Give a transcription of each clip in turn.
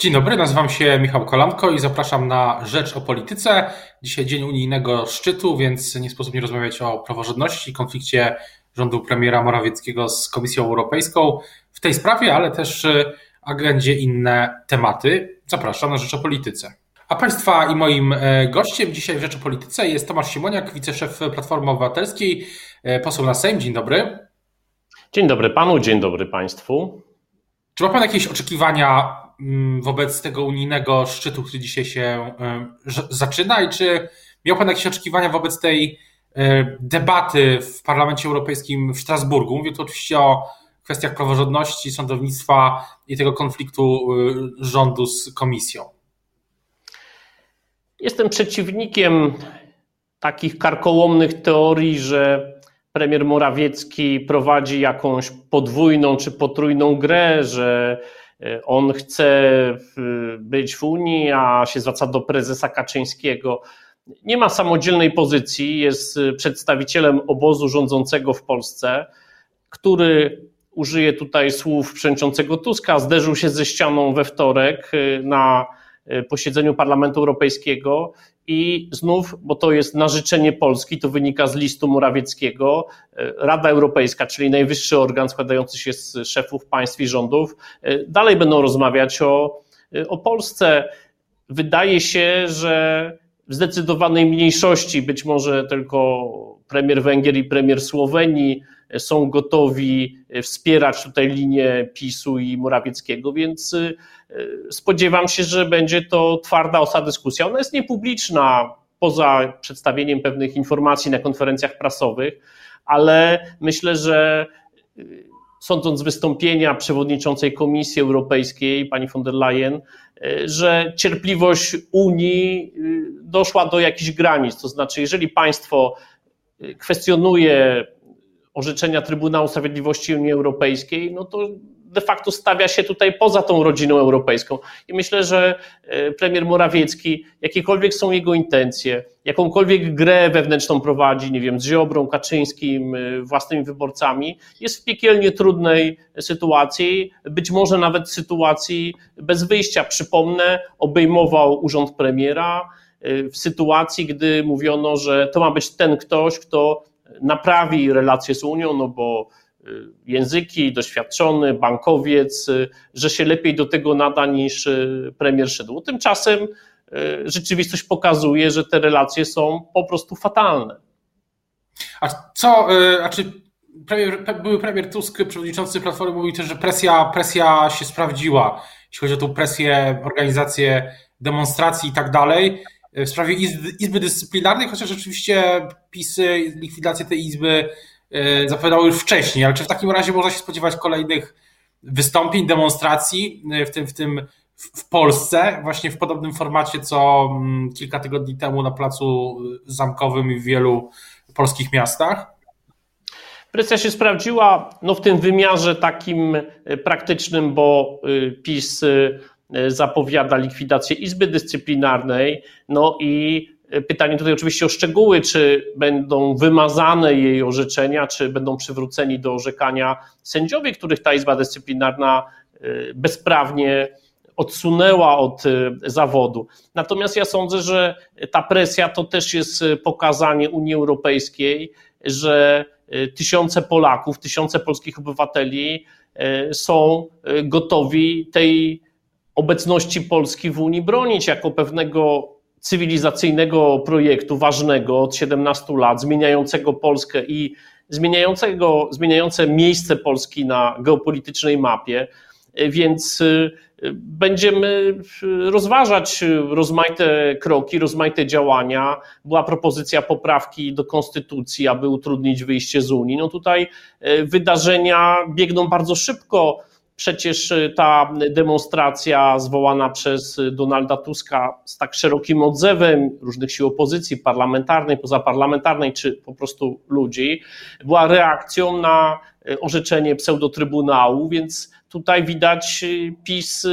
Dzień dobry, nazywam się Michał Kolanko i zapraszam na Rzecz o Polityce. Dzisiaj dzień unijnego szczytu, więc nie sposób nie rozmawiać o praworządności, konflikcie rządu premiera Morawieckiego z Komisją Europejską w tej sprawie, ale też agendzie inne tematy. Zapraszam na Rzecz o Polityce. A Państwa i moim e, gościem dzisiaj w Rzecz o Polityce jest Tomasz Simoniak, wiceszef Platformy Obywatelskiej, e, poseł na Sejm. Dzień dobry. Dzień dobry Panu, dzień dobry Państwu. Czy ma Pan jakieś oczekiwania wobec tego unijnego szczytu, który dzisiaj się e, zaczyna i czy miał Pan jakieś oczekiwania wobec tej debaty w Parlamencie Europejskim w Strasburgu? Mówię tu oczywiście o kwestiach praworządności, sądownictwa i tego konfliktu rządu z komisją. Jestem przeciwnikiem takich karkołomnych teorii, że premier Morawiecki prowadzi jakąś podwójną czy potrójną grę, że e, on chce być w Unii, a się zwraca do prezesa Kaczyńskiego. Nie ma samodzielnej pozycji, jest przedstawicielem obozu rządzącego w Polsce, który użyje tutaj słów przewodniczącego Tuska, zderzył się ze ścianą we wtorek e, na posiedzeniu Parlamentu Europejskiego i znów, bo to jest na życzenie Polski, to wynika z listu Morawieckiego, e, Rada Europejska, czyli najwyższy organ składający się z szefów państw i rządów, e, dalej będą rozmawiać o, o Polsce. Wydaje się, że w zdecydowanej mniejszości, być może tylko premier Węgier i premier Słowenii są gotowi wspierać tutaj linię PiSu i Morawieckiego, więc spodziewam się, że będzie to twarda osa dyskusja. Ona jest niepubliczna, poza przedstawieniem pewnych informacji na konferencjach prasowych, ale myślę, że y, sądząc z wystąpienia przewodniczącej Komisji Europejskiej, pani von der Leyen, że cierpliwość Unii doszła do jakichś granic. To znaczy, jeżeli państwo kwestionuje orzeczenia Trybunału Sprawiedliwości Unii Europejskiej, no to de facto stawia się tutaj poza tą rodziną europejską. I myślę, że e, premier Morawiecki, jakiekolwiek są jego intencje, jakąkolwiek grę wewnętrzną prowadzi, nie wiem, z Ziobrą, Kaczyńskim, e, własnymi wyborcami, jest w piekielnie trudnej sytuacji, być może nawet sytuacji bez wyjścia. Przypomnę, obejmował urząd premiera e, w sytuacji, gdy mówiono, że to ma być ten ktoś, kto naprawi relacje z Unią, no bo y, języki, doświadczony bankowiec, y, że się lepiej do tego nada niż y, premier Szydło. Tymczasem rzeczywistość pokazuje, że te relacje są po prostu fatalne. A co, a czy premier, były premier Tusk, przewodniczący Platformy, mówił też, że presja, presja się sprawdziła, jeśli chodzi o tą presję, organizację demonstracji i tak dalej w sprawie izby, izby Dyscyplinarnej, chociaż oczywiście pisy, likwidację tej izby e, zapowiadały już wcześniej, ale czy w takim razie można się spodziewać kolejnych wystąpień, demonstracji, e, w tym, w tym w Polsce, właśnie w podobnym formacie, co mm, kilka tygodni temu na Placu Zamkowym i w wielu polskich miastach? Presja się sprawdziła no, w tym wymiarze takim e, praktycznym, bo PiS zapowiada likwidację Izby Dyscyplinarnej. No i e, pytanie tutaj oczywiście o szczegóły, czy będą wymazane jej orzeczenia, czy będą przywróceni do orzekania sędziowie, których ta Izba Dyscyplinarna e, bezprawnie odsunęła od zawodu. Natomiast ja sądzę, że ta presja to też jest pokazanie Unii Europejskiej, że tysiące Polaków, tysiące polskich obywateli są gotowi tej obecności Polski w Unii bronić jako pewnego cywilizacyjnego projektu ważnego od 17 lat, zmieniającego Polskę i zmieniającego, zmieniające miejsce Polski na geopolitycznej mapie. Więc y, będziemy rozważać rozmaite kroki, rozmaite działania. Była propozycja poprawki do konstytucji, aby utrudnić wyjście z Unii. No tutaj y, wydarzenia biegną bardzo szybko Przecież y, ta demonstracja zwołana przez Donalda Tuska z tak szerokim odzewem różnych sił opozycji parlamentarnej, pozaparlamentarnej, czy po prostu ludzi, była reakcją na y, orzeczenie pseudotrybunału, więc tutaj widać y, PiS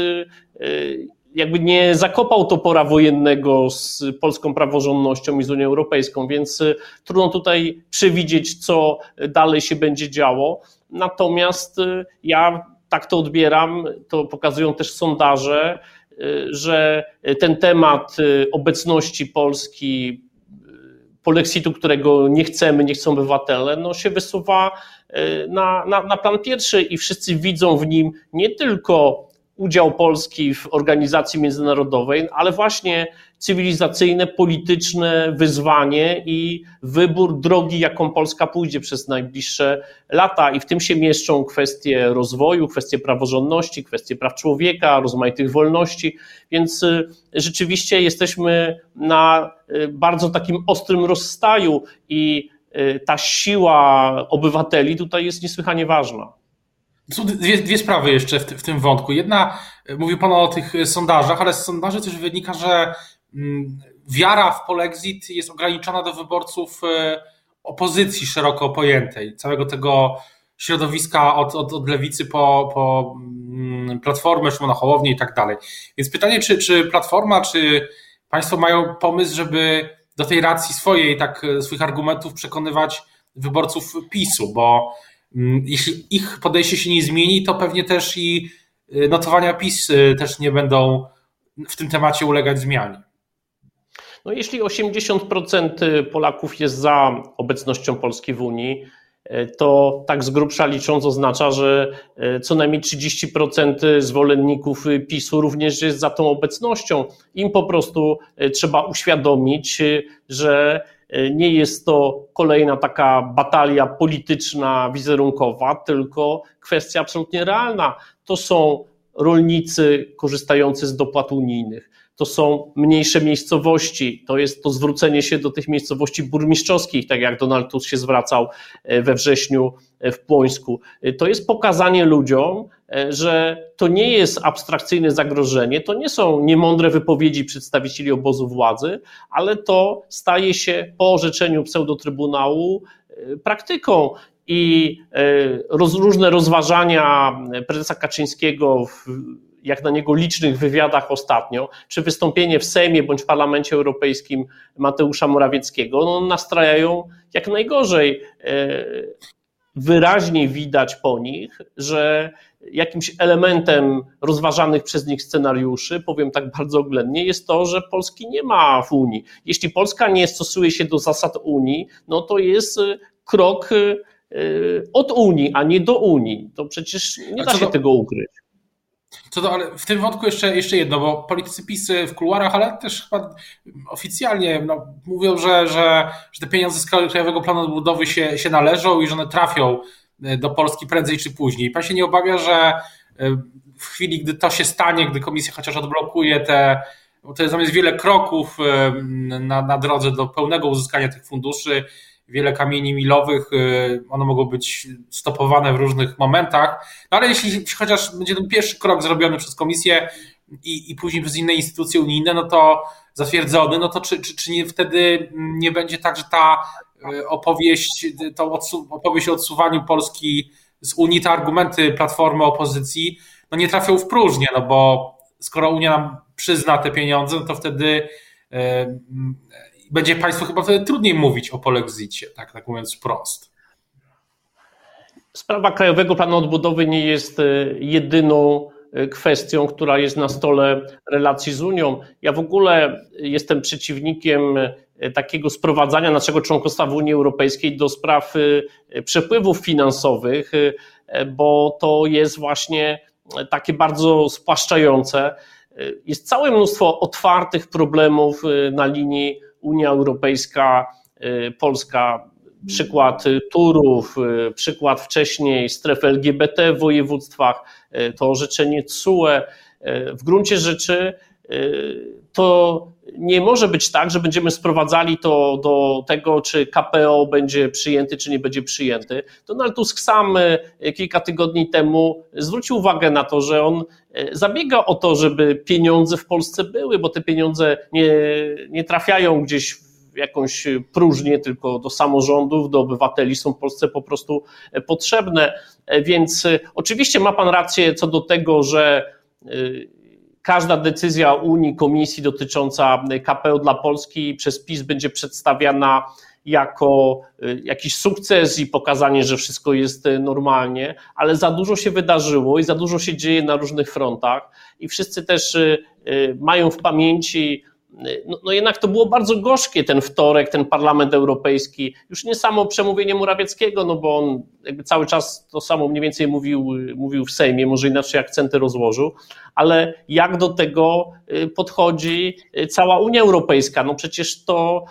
jakby nie zakopał topora wojennego z polską praworządnością i z Unią Europejską, więc trudno tutaj przewidzieć, co dalej się będzie działo. Natomiast ja tak to odbieram, to pokazują też sondaże, że ten temat obecności Polski, polexitu, którego nie chcemy, nie chcą obywatele, no się wysuwa na, na, na plan pierwszy i wszyscy widzą w nim nie tylko udział Polski w organizacji międzynarodowej, ale właśnie cywilizacyjne, polityczne wyzwanie i wybór drogi, jaką Polska pójdzie przez najbliższe lata. I w tym się mieszczą kwestie rozwoju, kwestie praworządności, kwestie praw człowieka, rozmaitych wolności. Więc y, rzeczywiście jesteśmy na y, bardzo takim ostrym rozstaju i y, ta siła obywateli tutaj jest niesłychanie ważna. Są dwie, dwie sprawy jeszcze w, w, tym wątku. Jedna, mówił Pan o tych sondażach, ale z sondaży też wynika, że mm, wiara w polexit jest ograniczona do wyborców e, opozycji szeroko pojętej, całego tego środowiska od, od, od lewicy po, po mm, Platformę, Szymona Hołownię i tak dalej. Więc pytanie, czy, czy Platforma, czy Państwo mają pomysł, żeby do tej racji swojej, tak swoich argumentów przekonywać wyborców PiSu, bo jeśli ich podejście się nie zmieni, to pewnie też i y, notowania PiS y, też nie będą w tym temacie ulegać zmianie. No, jeśli 80% Polaków jest za obecnością Polski w Unii, y, to tak z grubsza licząc oznacza, że co najmniej 30% zwolenników PiSu również jest za tą obecnością. Im po prostu trzeba uświadomić, że nie jest to kolejna taka batalia polityczna, wizerunkowa, tylko kwestia absolutnie realna. To są rolnicy korzystający z dopłat unijnych. To są mniejsze miejscowości, to jest to zwrócenie się do tych miejscowości burmistrzowskich, tak jak Donald Tusk się zwracał e, we wrześniu e, w Płońsku. To jest pokazanie ludziom, E, że to nie jest abstrakcyjne zagrożenie, to nie są niemądre wypowiedzi przedstawicieli obozu władzy, ale to staje się po orzeczeniu pseudotrybunału e, praktyką. I e, różne rozważania prezesa Kaczyńskiego w jak na niego licznych wywiadach ostatnio, czy wystąpienie w Sejmie bądź w Parlamencie Europejskim Mateusza Morawieckiego, no, nastrajają jak najgorzej. Wyraźnie widać po nich, że jakimś elementem rozważanych przez nich scenariuszy, powiem tak bardzo oględnie, jest to, że Polski nie ma w Unii. Jeśli Polska nie stosuje się do zasad Unii, no to jest y, krok y, od Unii, a nie do Unii. To przecież nie da się tego ukryć. Co ale w tym wątku jeszcze, jeszcze jedno, bo politycy PiSy w kuluarach, ale też chyba oficjalnie no, mówią, że, że, że te pieniądze z Krajowego Planu Odbudowy się, się należą i że one trafią E, do Polski prędzej czy później. Pan się nie obawia, że e, w chwili, gdy to się stanie, gdy komisja chociaż odblokuje te, bo to jest zamiast wiele kroków e, na, na drodze do pełnego uzyskania tych funduszy, wiele kamieni milowych, one mogą być stopowane w różnych momentach, no ale jeśli chociaż będzie ten pierwszy krok zrobiony przez komisję i, i później przez inne instytucje unijne, no to zatwierdzony, no to czy, czy, czy nie, wtedy nie będzie tak, że ta E, opowieść, tą opowieść o odsuwaniu Polski z Unii, te argumenty Platformy opozycji, no nie trafią w próżnię, no bo skoro Unia nam przyzna te pieniądze, no to wtedy e, będzie Państwu chyba wtedy trudniej mówić o polexicie, tak, tak mówiąc wprost. Sprawa Krajowego Planu Odbudowy nie jest e, jedyną kwestią, która jest na stole relacji z Unią. Ja w ogóle jestem przeciwnikiem E, takiego sprowadzania naszego członkostwa w Unii Europejskiej do spraw e, przepływów finansowych, e, bo to jest właśnie takie bardzo spłaszczające. Jest całe mnóstwo otwartych problemów na linii Unia Europejska, Polska. Przykład Turów, przykład wcześniej strefy LGBT w województwach, to orzeczenie CUE. W gruncie rzeczy to nie może być tak, że będziemy sprowadzali to do tego, czy KPO będzie przyjęty, czy nie będzie przyjęty. Donald Tusk sam e, kilka tygodni temu zwrócił uwagę na to, że on e, zabiega o to, żeby pieniądze w Polsce były, bo te pieniądze nie, nie trafiają gdzieś w jakąś próżnię, tylko do samorządów, do obywateli są w Polsce po prostu e, potrzebne. Więc oczywiście ma Pan rację co do tego, że każda decyzja Unii, Komisji dotycząca KPO dla Polski przez PiS będzie przedstawiana jako jakiś sukces i pokazanie, że wszystko jest normalnie, ale za dużo się wydarzyło i za dużo się dzieje na różnych frontach i wszyscy też mają w pamięci no, no, jednak to było bardzo gorzkie ten wtorek, ten Parlament Europejski. Już nie samo przemówienie Morawieckiego, no bo on jakby cały czas to samo mniej więcej mówił, mówił w Sejmie, może inaczej akcenty rozłożył, ale jak do tego y, podchodzi y, cała Unia Europejska? No przecież to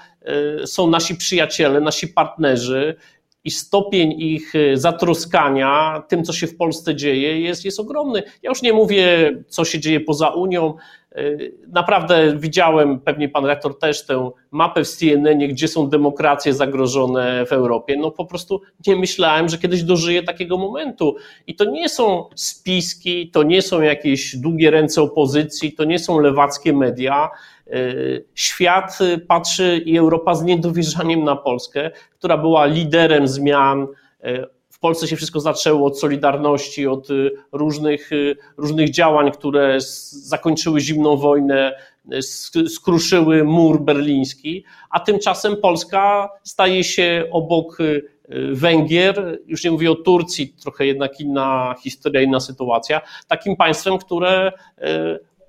y, są nasi przyjaciele, nasi partnerzy i stopień ich zatroskania tym, co się w Polsce dzieje, jest, jest ogromny. Ja już nie mówię, co się dzieje poza Unią. Y, naprawdę widziałem, pewnie pan rektor też, tę mapę w CNN, gdzie są demokracje zagrożone w Europie. No po prostu nie myślałem, że kiedyś dożyję takiego momentu. I to nie są spiski, to nie są jakieś długie ręce opozycji, to nie są lewackie media. Y, świat patrzy i Europa z niedowierzaniem na Polskę, która była liderem zmian y, w Polsce się wszystko zaczęło od Solidarności, od y, różnych, y, różnych działań, które zakończyły zimną wojnę, y, skruszyły mur berliński, a tymczasem Polska staje się obok Węgier, już nie mówię o Turcji, trochę jednak inna historia, inna sytuacja, takim państwem, które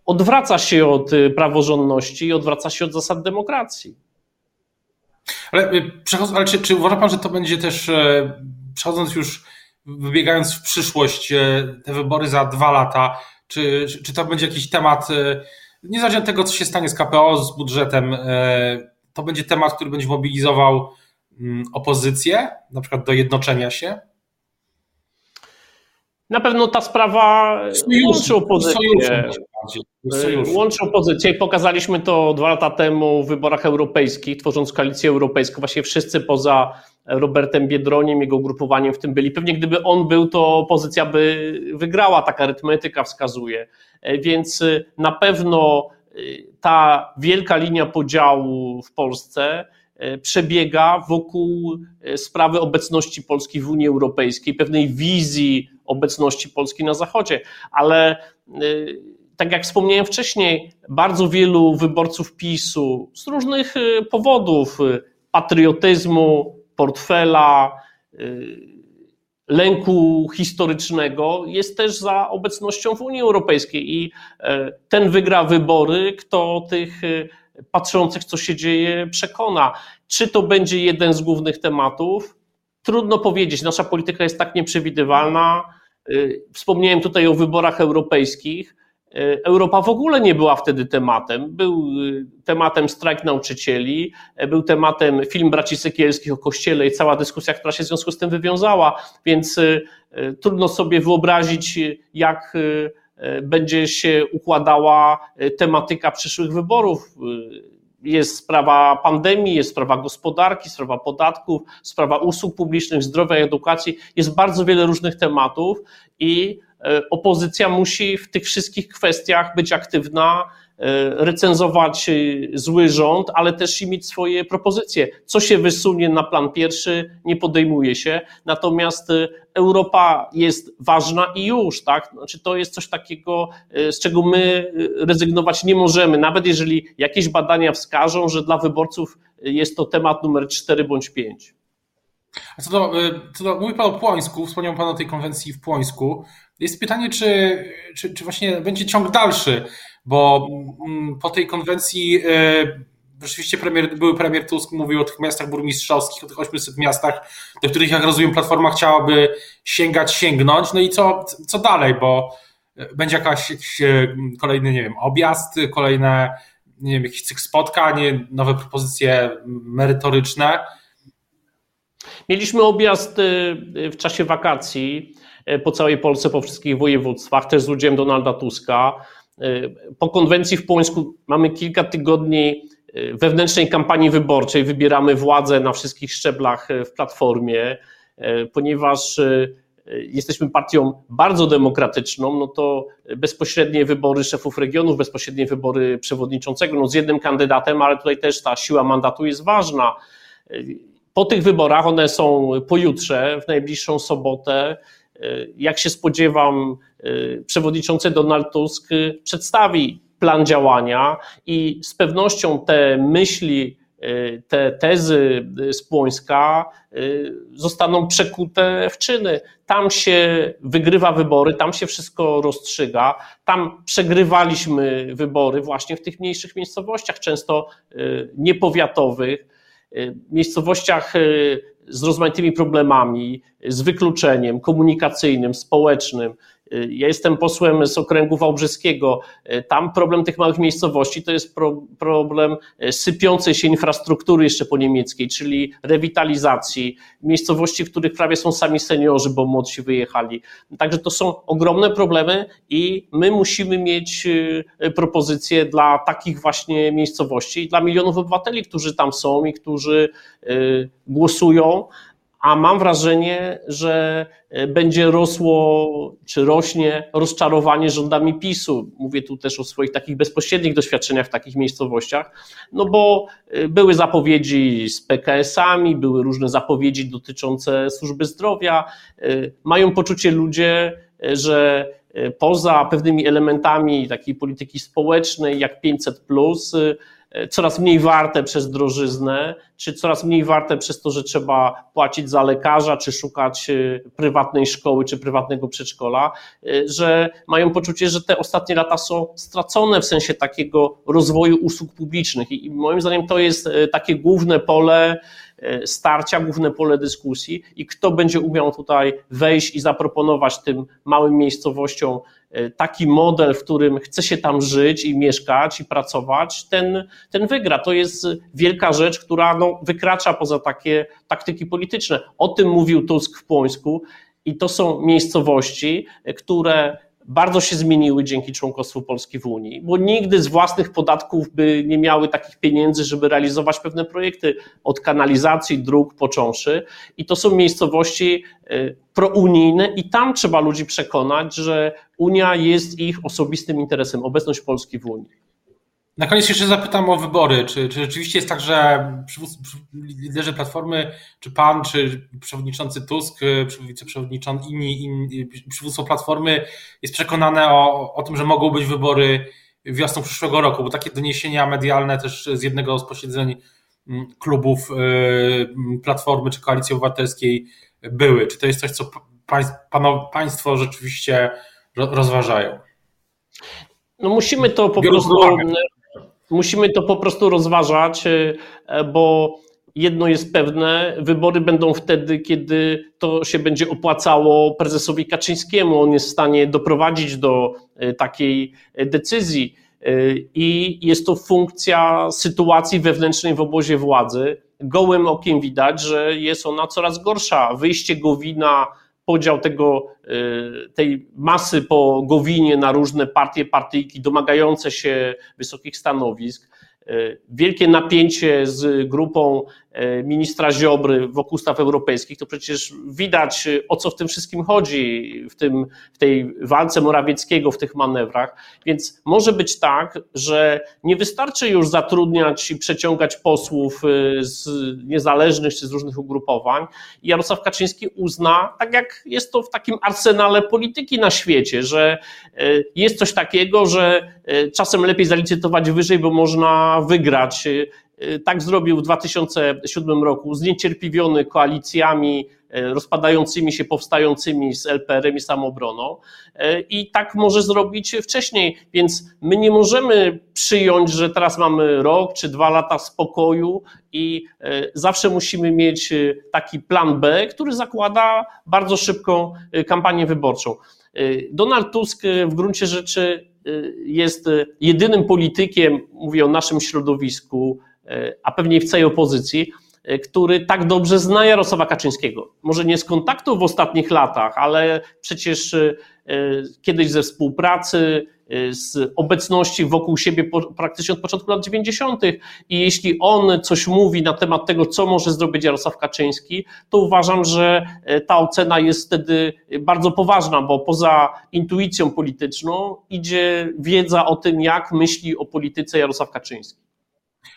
odwraca się od praworządności i odwraca się od zasad demokracji. Ale, ale czy, czy uważa pan, że to będzie też e, przechodząc już, wybiegając w przyszłość, e, te wybory za dwa lata, czy, czy to będzie jakiś temat, e, niezależnie od tego, co się stanie z KPO, z budżetem, e, to będzie temat, który będzie mobilizował mm, opozycję, na przykład do jednoczenia się? Na pewno ta sprawa łączy opozycję. Łączy opozycję. Pokazaliśmy to dwa lata temu w wyborach europejskich, tworząc koalicję europejską. Właśnie wszyscy poza Robertem Biedroniem, jego ugrupowaniem w tym byli. Pewnie gdyby on był, to opozycja by wygrała, taka arytmetyka wskazuje. E, więc e, na pewno e, ta wielka linia podziału w Polsce przebiega wokół sprawy obecności Polski w Unii Europejskiej, pewnej wizji obecności Polski na Zachodzie, ale tak jak wspomniałem wcześniej, bardzo wielu wyborców PiSu z różnych powodów, patriotyzmu, portfela, y, lęku historycznego jest też za obecnością w Unii Europejskiej i e, ten wygra wybory, kto tych y, patrzących, co się dzieje, przekona. Czy to będzie jeden z głównych tematów? Trudno powiedzieć. Nasza polityka jest tak nieprzewidywalna. Y, wspomniałem tutaj o wyborach europejskich. E, Europa w ogóle nie była wtedy tematem. Był e, tematem strajk nauczycieli, e, był tematem film braci Sekielskich o kościele i cała dyskusja, która się w związku z tym wywiązała, więc trudno sobie wyobrazić, jak będzie się układała tematyka przyszłych wyborów. Jest sprawa pandemii, jest sprawa gospodarki, sprawa podatków, sprawa usług publicznych, zdrowia edukacji. Jest bardzo wiele różnych tematów i opozycja musi w tych wszystkich kwestiach być aktywna, e, recenzować e, zły rząd, ale też i mieć swoje propozycje. Co się wysunie na plan pierwszy, nie podejmuje się. Natomiast Europa jest ważna i już, tak? Znaczy to jest coś takiego, z czego my rezygnować nie możemy, nawet jeżeli jakieś badania wskażą, że dla wyborców jest to temat numer 4 bądź 5. A co do, co do, mówi Pan o Płońsku, wspomniał Pan o tej konwencji w Płońsku. Jest pytanie, czy, czy, czy właśnie będzie ciąg dalszy, bo mm, po tej konwencji e, rzeczywiście premier, były premier Tusk mówił o tych miastach burmistrzowskich, o tych 800 miastach, do których, jak rozumiem, Platforma chciałaby sięgać, sięgnąć. No i co, co dalej, bo będzie jakaś, jakiś kolejny, nie wiem, objazd, kolejne, nie wiem, jakiś cykl spotkań, nowe propozycje merytoryczne. Mieliśmy objazd e, w czasie wakacji E, po całej Polsce, po wszystkich województwach, też z udziałem Donalda Tuska. Po konwencji w Płońsku mamy kilka tygodni wewnętrznej kampanii wyborczej, wybieramy władzę na wszystkich szczeblach w Platformie, ponieważ jesteśmy partią bardzo demokratyczną, no to bezpośrednie wybory szefów regionów, bezpośrednie wybory przewodniczącego, no z jednym kandydatem, ale tutaj też ta siła mandatu jest ważna. Po tych wyborach, one są pojutrze, w najbliższą sobotę, jak się spodziewam, y, przewodniczący Donald Tusk przedstawi plan działania i z pewnością te myśli te tezy z Płońska zostaną przekute w czyny. Tam się wygrywa wybory, tam się wszystko rozstrzyga, tam przegrywaliśmy wybory właśnie w tych mniejszych miejscowościach, często niepowiatowych, miejscowościach z rozmaitymi problemami, z wykluczeniem komunikacyjnym, społecznym. Ja jestem posłem z okręgu wałbrzyskiego. Tam problem tych małych miejscowości to jest pro, problem sypiącej się infrastruktury jeszcze po niemieckiej, czyli rewitalizacji miejscowości, w których prawie są sami seniorzy, bo młodsi wyjechali. Także to są ogromne problemy i my musimy mieć e, propozycje dla takich właśnie miejscowości, dla milionów obywateli, którzy tam są i którzy e, głosują a mam wrażenie, że e, będzie rosło, czy rośnie rozczarowanie rządami PiSu. Mówię tu też o swoich takich bezpośrednich doświadczeniach w takich miejscowościach, no bo e, były zapowiedzi z PKS-ami, były różne zapowiedzi dotyczące służby zdrowia. E, mają poczucie ludzie, że poza pewnymi elementami takiej polityki społecznej, jak 500, E, coraz mniej warte przez drożyznę, czy coraz mniej warte przez to, że trzeba płacić za lekarza, czy szukać e, prywatnej szkoły, czy prywatnego przedszkola, e, że mają poczucie, że te ostatnie lata są stracone w sensie takiego rozwoju usług publicznych. I moim zdaniem to jest takie główne pole starcia, główne pole dyskusji i kto będzie umiał tutaj wejść i zaproponować tym małym miejscowościom E, taki model, w którym chce się tam żyć i mieszkać i pracować, ten, ten wygra. To jest wielka rzecz, która no, wykracza poza takie taktyki polityczne. O tym mówił Tusk w Płońsku i to są miejscowości, które bardzo się zmieniły dzięki członkostwu Polski w Unii, bo nigdy z własnych podatków by nie miały takich pieniędzy, żeby realizować pewne projekty od kanalizacji, dróg począwszy. I to są miejscowości e, prounijne i tam trzeba ludzi przekonać, że Unia jest ich osobistym interesem, obecność Polski w Unii. Na koniec jeszcze zapytam o wybory. Czy, czy rzeczywiście jest tak, że liderzy Platformy, czy pan, czy przewodniczący Tusk, wiceprzewodniczący, inni, inni przywództwo Platformy jest przekonane o, o tym, że mogą być wybory wiosną przyszłego roku? Bo takie doniesienia medialne też z jednego z posiedzeń mm, klubów y, Platformy czy Koalicji Obywatelskiej były. Czy to jest coś, co państwo rzeczywiście rozważają? No musimy to po prostu musimy to po prostu rozważać, e, bo jedno jest pewne, wybory będą wtedy, kiedy to się będzie opłacało prezesowi Kaczyńskiemu. On jest w stanie doprowadzić do e, takiej decyzji. E, I jest to funkcja sytuacji wewnętrznej w obozie władzy. Gołym okiem widać, że jest ona coraz gorsza. Wyjście Gowina podział tego, y, tej masy po Gowinie na różne partie, partyjki domagające się wysokich stanowisk, y, wielkie napięcie z grupą ministra Ziobry wokół staw europejskich, to przecież widać o co w tym wszystkim chodzi, w, tym, w tej walce Morawieckiego, w tych manewrach. Więc może być tak, że nie wystarczy już zatrudniać i przeciągać posłów z niezależnych czy z różnych ugrupowań. Jarosław Kaczyński uzna, tak jak jest to w takim arsenale polityki na świecie, że jest coś takiego, że czasem lepiej zalicytować wyżej, bo można wygrać. Tak zrobił w 2007 roku, zniecierpliwiony koalicjami e, rozpadającymi się, powstającymi z LPR-em i samobroną. E, I tak może zrobić wcześniej. Więc my nie możemy przyjąć, że teraz mamy rok czy dwa lata spokoju i zawsze musimy mieć taki plan B, który zakłada bardzo szybką kampanię wyborczą. Donald Tusk w gruncie rzeczy jest jedynym politykiem, mówię o naszym środowisku, a pewnie w całej opozycji, który tak dobrze zna Jarosława Kaczyńskiego. Może nie z kontaktu w ostatnich latach, ale przecież e, kiedyś ze współpracy, e, z obecności wokół siebie praktycznie od początku lat 90. I jeśli on coś mówi na temat tego, co może zrobić Jarosław Kaczyński, to uważam, że e, ta ocena jest wtedy bardzo poważna, bo poza intuicją polityczną idzie wiedza o tym, jak myśli o polityce Jarosław Kaczyński.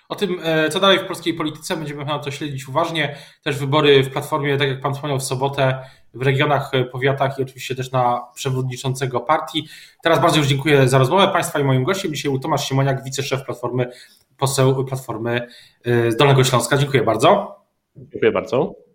O tym, e, co dalej w polskiej polityce, będziemy na to śledzić uważnie. Też wybory w Platformie, tak jak Pan wspomniał, w sobotę w regionach, e, powiatach i oczywiście też na przewodniczącego partii. Teraz bardzo już dziękuję za rozmowę Państwa i moim gościem. Dzisiaj był Tomasz Siemoniak, wiceszef Platformy poseł Platformy z Dolnego Śląska. Dziękuję bardzo. Dziękuję bardzo.